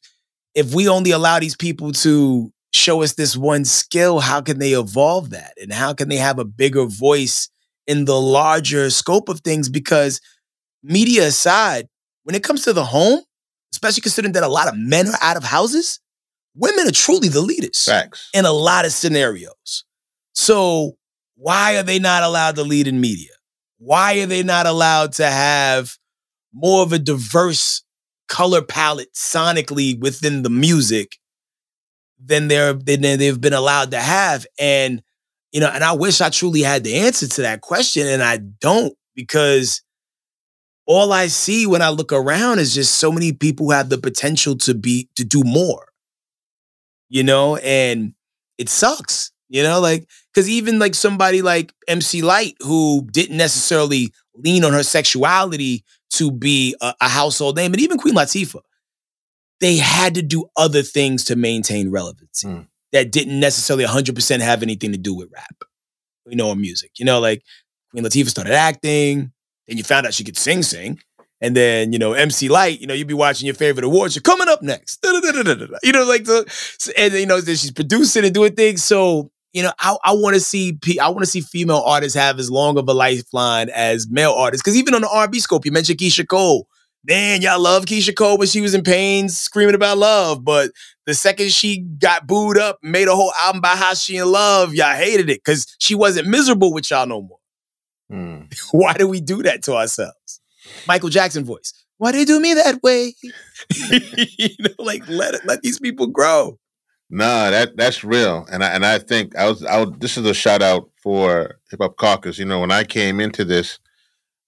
if we only allow these people to show us this one skill, how can they evolve that? And how can they have a bigger voice in the larger scope of things? Because media aside, when it comes to the home, especially considering that a lot of men are out of houses, women are truly the leaders Facts. in a lot of scenarios. So why are they not allowed to lead in media? Why are they not allowed to have more of a diverse color palette sonically within the music than they're than they've been allowed to have. And you know, and I wish I truly had the answer to that question, and I don't because all I see when I look around is just so many people who have the potential to be to do more. You know, and it sucks. You know, like because even like somebody like MC Lyte who didn't necessarily lean on her sexuality to be a, a household name, and even Queen Latifah, they had to do other things to maintain relevancy mm. that didn't necessarily 100% have anything to do with rap, you know, or music. You know, like Queen Latifah started acting, then you found out she could sing, sing. And then, you know, MC Lyte, you know, you'd be watching your favorite awards. You're coming up next. You know, like the, and you know, she's producing and doing things. So, you know, I, I want to see I want to see female artists have as long of a lifeline as male artists. Because even on the R&B scope, you mentioned Keyshia Cole man, y'all love Keyshia Cole when she was in pain, screaming about love. But the second she got booed up, made a whole album about how she in love, y'all hated it because she wasn't miserable with y'all no more. Mm. [laughs] Why do we do that to ourselves? Michael Jackson voice. Why do they do me that way? [laughs] you know, like let it, let these people grow. No, that that's real, and I and I think I was I was, this is a shout out for Hip Hop Caucus. You know, when I came into this,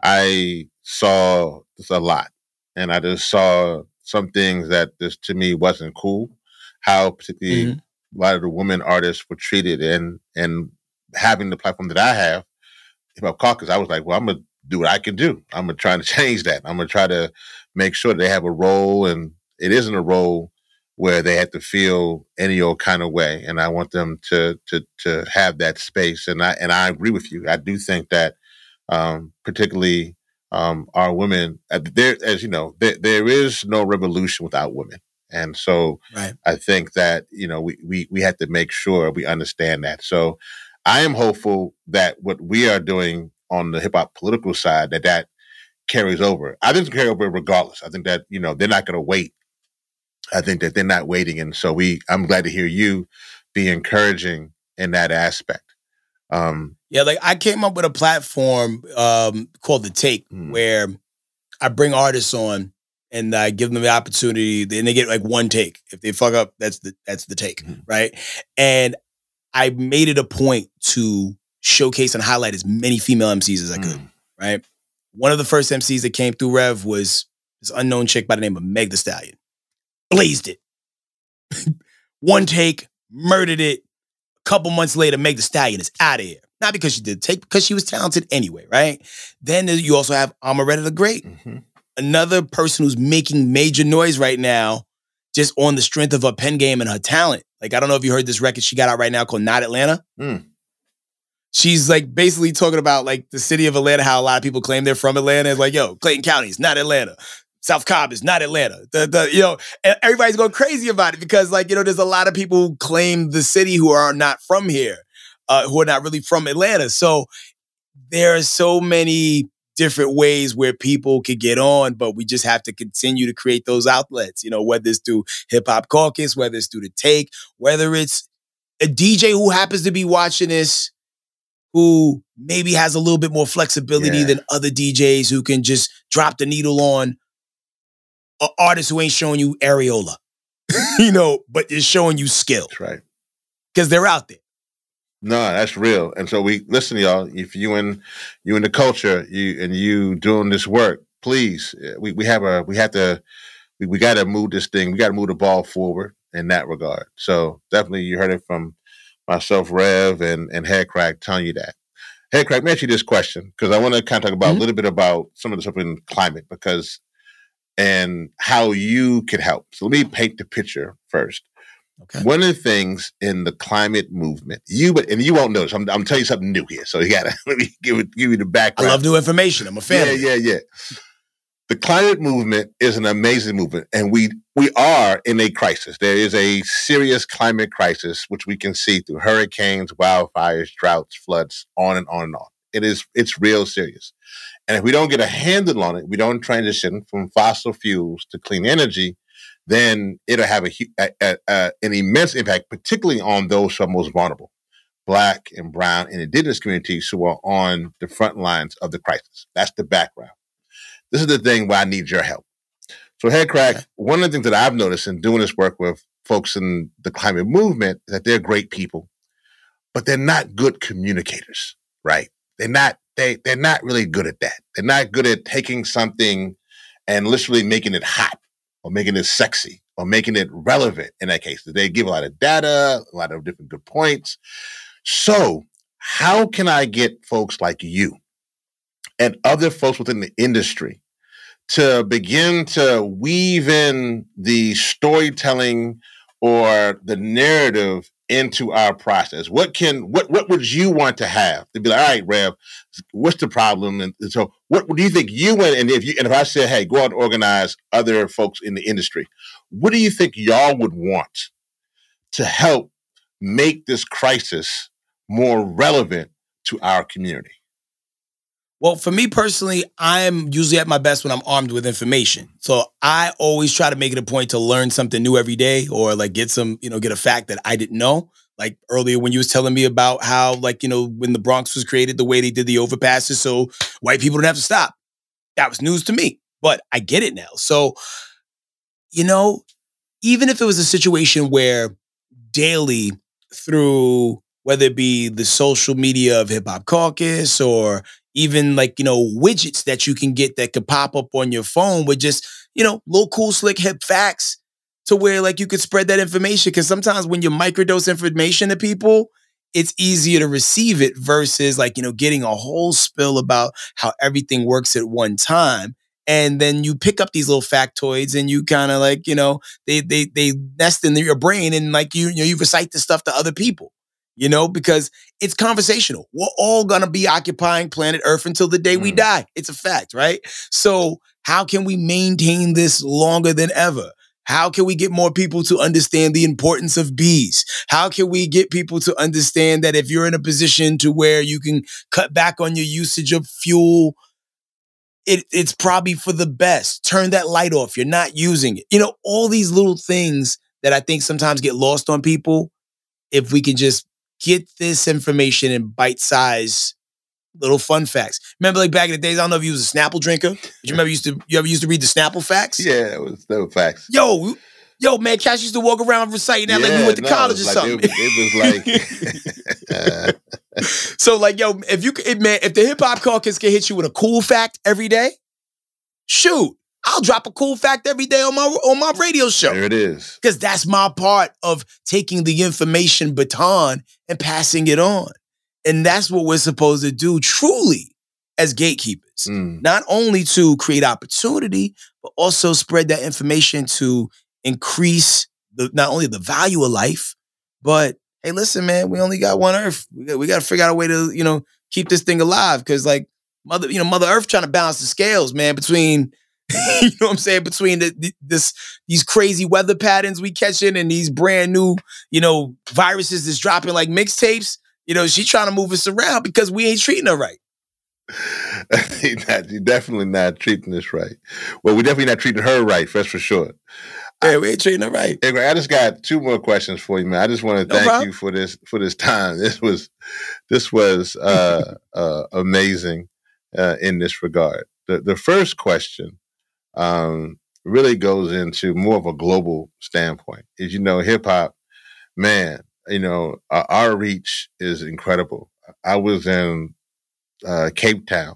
I saw this a lot and I just saw some things that just to me wasn't cool. How particularly mm-hmm. a lot of the women artists were treated, and and having the platform that I have, hip hop caucus, I was like, well, I'm gonna do what I can do. I'm gonna try to [laughs] change that. I'm gonna try to make sure they have a role, and it isn't a role where they have to feel any old kind of way. And I want them to to to have that space. And I and I agree with you. I do think that, um, particularly um, our women. Uh, there, as you know, there, there is no revolution without women, and so right. I think that you know we we we have to make sure we understand that. So I am hopeful that what we are doing on the hip hop political side that that carries over. I think it's carry over regardless. I think that you know they're not going to wait. I think that they're not waiting, and so we. I'm glad to hear you be encouraging in that aspect. Um, yeah, like I came up with a platform um, called The Take mm. where I bring artists on and I give them the opportunity, and they get like one take. If they fuck up, that's the that's the take, mm. right? And I made it a point to showcase and highlight as many female MCs as I could. Mm. Right. One of the first MCs that came through Rev was this unknown chick by the name of Meg the Stallion. Blazed it. [laughs] One take, murdered it. A couple months later, Meg the Stallion is out of here. Not because she did take, because she was talented anyway, right? Then you also have Omeretta the Great, mm-hmm. another person who's making major noise right now, just on the strength of her pen game and her talent. Like I don't know if you heard this record she got out right now called Not Atlanta. Mm. She's like basically talking about like the city of Atlanta, how a lot of people claim they're from Atlanta. It's like, yo, Clayton County is not Atlanta. South Cobb is not Atlanta. The, the you know, everybody's going crazy about it because like you know, there's a lot of people who claim the city who are not from here, uh, who are not really from Atlanta. So there are so many different ways where people could get on, but we just have to continue to create those outlets. You know, whether it's through Hip Hop Caucus, whether it's through the Take, whether it's a DJ who happens to be watching this who maybe has a little bit more flexibility yeah. than other DJs who can just drop the needle on an artist who ain't showing you areola, [laughs] you know, but is showing you skill. That's right. Because they're out there. No, that's real. And so we listen, y'all. If you in you in the culture, you and you doing this work, please. Eh, we we have a we have to we, we got to move this thing. We got to move the ball forward in that regard. So definitely, you heard it from myself, Rev, and and Headkrack telling you that. Headkrack, let me ask you this question because I want to kind of talk about mm-hmm. a little bit about some of the stuff in climate because and how you can help. So let me paint the picture first. Okay. One of the things in the climate movement, you but and you won't notice. I'm, I'm telling you something new here, so you gotta [laughs] let me give it, give you the background. I love new information. I'm a fan. Yeah, yeah, yeah. The climate movement is an amazing movement, and we we are in a crisis. There is a serious climate crisis, which we can see through hurricanes, wildfires, droughts, floods, on and on and on. It is it's real serious. And if we don't get a handle on it, we don't transition from fossil fuels to clean energy, then it'll have a, a, a, an immense impact, particularly on those who are most vulnerable, Black and Brown and Indigenous communities who are on the front lines of the crisis. That's the background. This is the thing where I need your help. So, Headkrack, okay. one of the things that I've noticed in doing this work with folks in the climate movement is that they're great people, but they're not good communicators, right? They're not they they're not really good at that. They're not good at taking something and literally making it hot or making it sexy or making it relevant in that case. They give a lot of data, a lot of different good points. So, how can I get folks like you and other folks within the industry to begin to weave in the storytelling or the narrative into our process? What can what what would you want to have to be like? All right, Rev, what's the problem? And, and so, what, do you think you and, and if you and if I said, hey, go out and organize other folks in the industry, what do you think y'all would want to help make this crisis more relevant to our community? Well, for me personally, I am usually at my best when I'm armed with information. So I always try to make it a point to learn something new every day or like get some, you know, get a fact that I didn't know. Like earlier when you was telling me about how like, you know, when the Bronx was created, the way they did the overpasses so white people didn't have to stop. That was news to me, but I get it now. So, you know, even if it was a situation where daily through whether it be the social media of Hip Hop Caucus or even like, you know, widgets that you can get that could pop up on your phone with just, you know, little cool, slick, hip facts to where like you could spread that information. Cause sometimes when you microdose information to people, it's easier to receive it versus like, you know, getting a whole spill about how everything works at one time. And then you pick up these little factoids and you kind of like, you know, they they they nest in your brain and like you, you know, you recite the stuff to other people you know, because it's conversational. We're all going to be occupying planet Earth until the day mm. we die. It's a fact, right? So, how can we maintain this longer than ever? How can we get more people to understand the importance of bees? How can we get people to understand that if you're in a position to where you can cut back on your usage of fuel, it, it's probably for the best. Turn that light off. You're not using it. You know, all these little things that I think sometimes get lost on people. If we can just get this information in bite size little fun facts. Remember, like back in the days, I don't know if you was a Snapple drinker. But you remember you used to you ever used to read the Snapple facts? Yeah, it was no facts. Yo, Yo, man, Cash used to walk around reciting that yeah, like we went to no, college or like, something. It, it was like. [laughs] [laughs] so like, yo, if you it, man, if the hip hop caucus can hit you with a cool fact every day, shoot, I'll drop a cool fact every day on my on my radio show. There it is. Because that's my part of taking the information baton and passing it on. And that's what we're supposed to do truly as gatekeepers. Mm. Not only to create opportunity, but also spread that information to increase the not only the value of life, but hey, listen, man, we only got one earth. We got, we got to figure out a way to, you know, keep this thing alive. Cause like mother, you know, Mother Earth trying to balance the scales, man, between [laughs] you know what I'm saying? Between the, the, this these crazy weather patterns we catching and these brand new, you know, viruses that's dropping like mixtapes, you know, she trying to move us around because we ain't treating her right. [laughs] you're definitely not treating this right. Well, we're definitely not treating her right, that's for sure. Yeah, we ain't treating her right. Hey, I just got two more questions for you, man. I just want to no thank problem. you for this for this time. This was this was uh, [laughs] uh, amazing uh, in this regard. The the first question um, really goes into more of a global standpoint. Is you know, hip hop, man, you know, our, our, reach is incredible. I was in uh, Cape Town,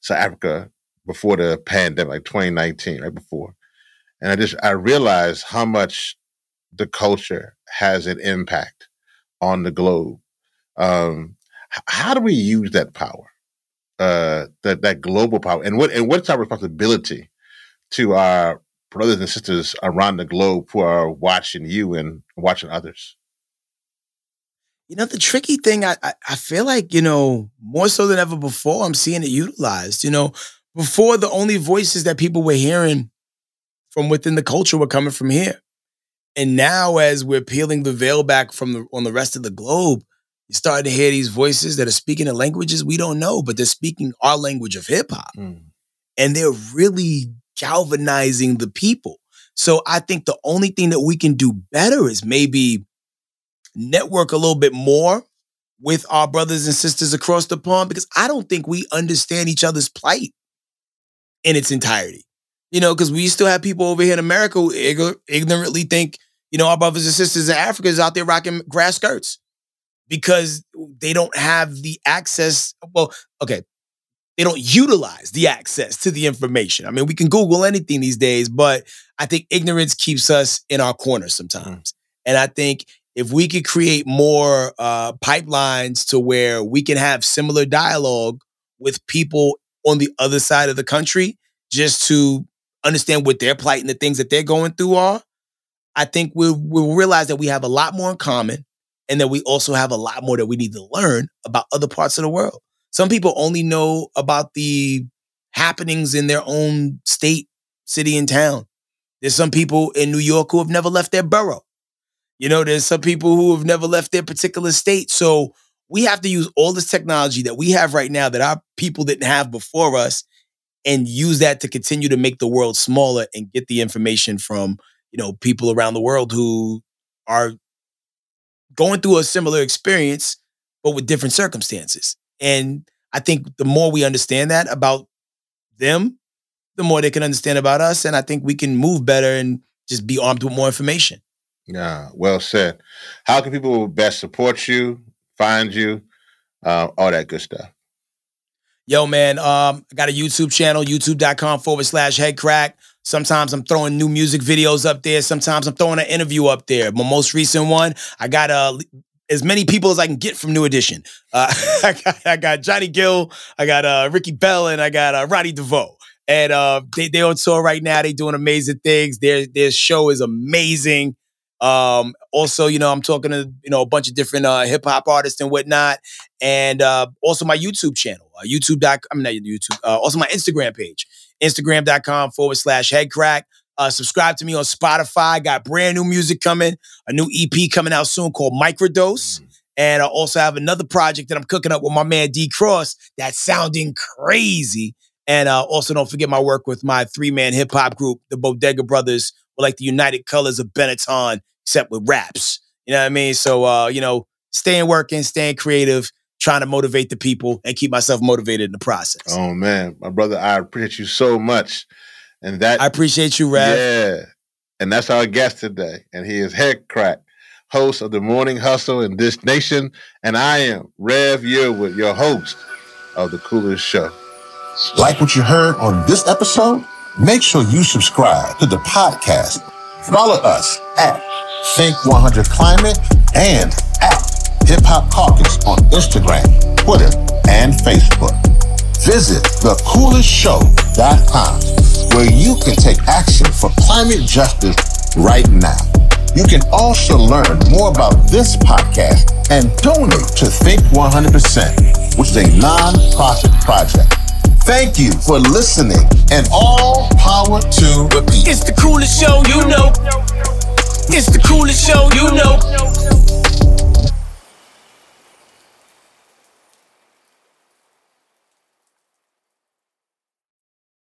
South Africa, before the pandemic, like 2019, right before, and I just I realized how much the culture has an impact on the globe. Um, how do we use that power, uh, that that global power, and what and what's our responsibility to our brothers and sisters around the globe who are watching you and watching others? You know, the tricky thing, I, I, I feel like, you know, more so than ever before, I'm seeing it utilized. You know, before the only voices that people were hearing from within the culture were coming from here. And now, as we're peeling the veil back from the on the rest of the globe, you start to hear these voices that are speaking in languages we don't know, but they're speaking our language of hip hop. Mm. And they're really galvanizing the people. So I think the only thing that we can do better is maybe network a little bit more with our brothers and sisters across the pond because I don't think we understand each other's plight in its entirety. You know, because we still have people over here in America who ignorantly think, you know, our brothers and sisters in Africa is out there rocking grass skirts because they don't have the access. Well, okay, they don't utilize the access to the information. I mean, we can Google anything these days, but I think ignorance keeps us in our corner sometimes. Mm. And I think if we could create more uh, pipelines to where we can have similar dialogue with people on the other side of the country, just to understand what their plight and the things that they're going through are, I think we'll, we'll realize that we have a lot more in common and that we also have a lot more that we need to learn about other parts of the world. Some people only know about the happenings in their own state, city, and town. There's some people in New York who have never left their borough. You know, there's some people who have never left their particular state. So we have to use all this technology that we have right now that our people didn't have before us and use that to continue to make the world smaller and get the information from, you know, people around the world who are going through a similar experience, but with different circumstances. And I think the more we understand that about them, the more they can understand about us. And I think we can move better and just be armed with more information. Yeah, well said. How can people best support you, find you, uh, all that good stuff? Yo, man, um, I got a YouTube channel, youtube.com forward slash Headkrack. Sometimes I'm throwing new music videos up there. Sometimes I'm throwing an interview up there. My most recent one, I got a as many people as I can get from New Edition. Uh, [laughs] I, got, I, got, Johnny Gill, I got uh, Ricky Bell, and I got uh, Ronnie DeVoe. And uh, they they on tour right now. They doing amazing things. Their their show is amazing. Um, also, you know, I'm talking to you know a bunch of different uh, hip hop artists and whatnot, and uh, also my YouTube channel, uh, YouTube. I mean, not YouTube. Uh, also my Instagram page, Instagram.com forward slash Headkrack. Uh, subscribe to me on Spotify. Got brand new music coming, a new EP coming out soon called Microdose. Mm-hmm. And I also have another project that I'm cooking up with my man D Cross that's sounding crazy. And uh, also don't forget my work with my three man hip hop group, the Bodega Brothers, with like the United Colors of Benetton, except with raps. You know what I mean? So, uh, you know, staying working, staying creative, trying to motivate the people and keep myself motivated in the process. Oh man, my brother, I appreciate you so much. And that I appreciate you, Rav. Yeah. And that's our guest today. And he is Headkrack, host of the Morning Hustle in this nation. And I am Rev Yearwood, your host of The Coolest Show. Like what you heard on this episode? Make sure you subscribe to the podcast. Follow us at Think 100 Climate and at Hip Hop Caucus on Instagram, Twitter, and Facebook. Visit thecoolestshow.com where you can take action for climate justice right now. You can also learn more about this podcast and donate to Think 100%, which is a non-profit project. Thank you for listening and all power to the It's the coolest show you know. It's the coolest show you know.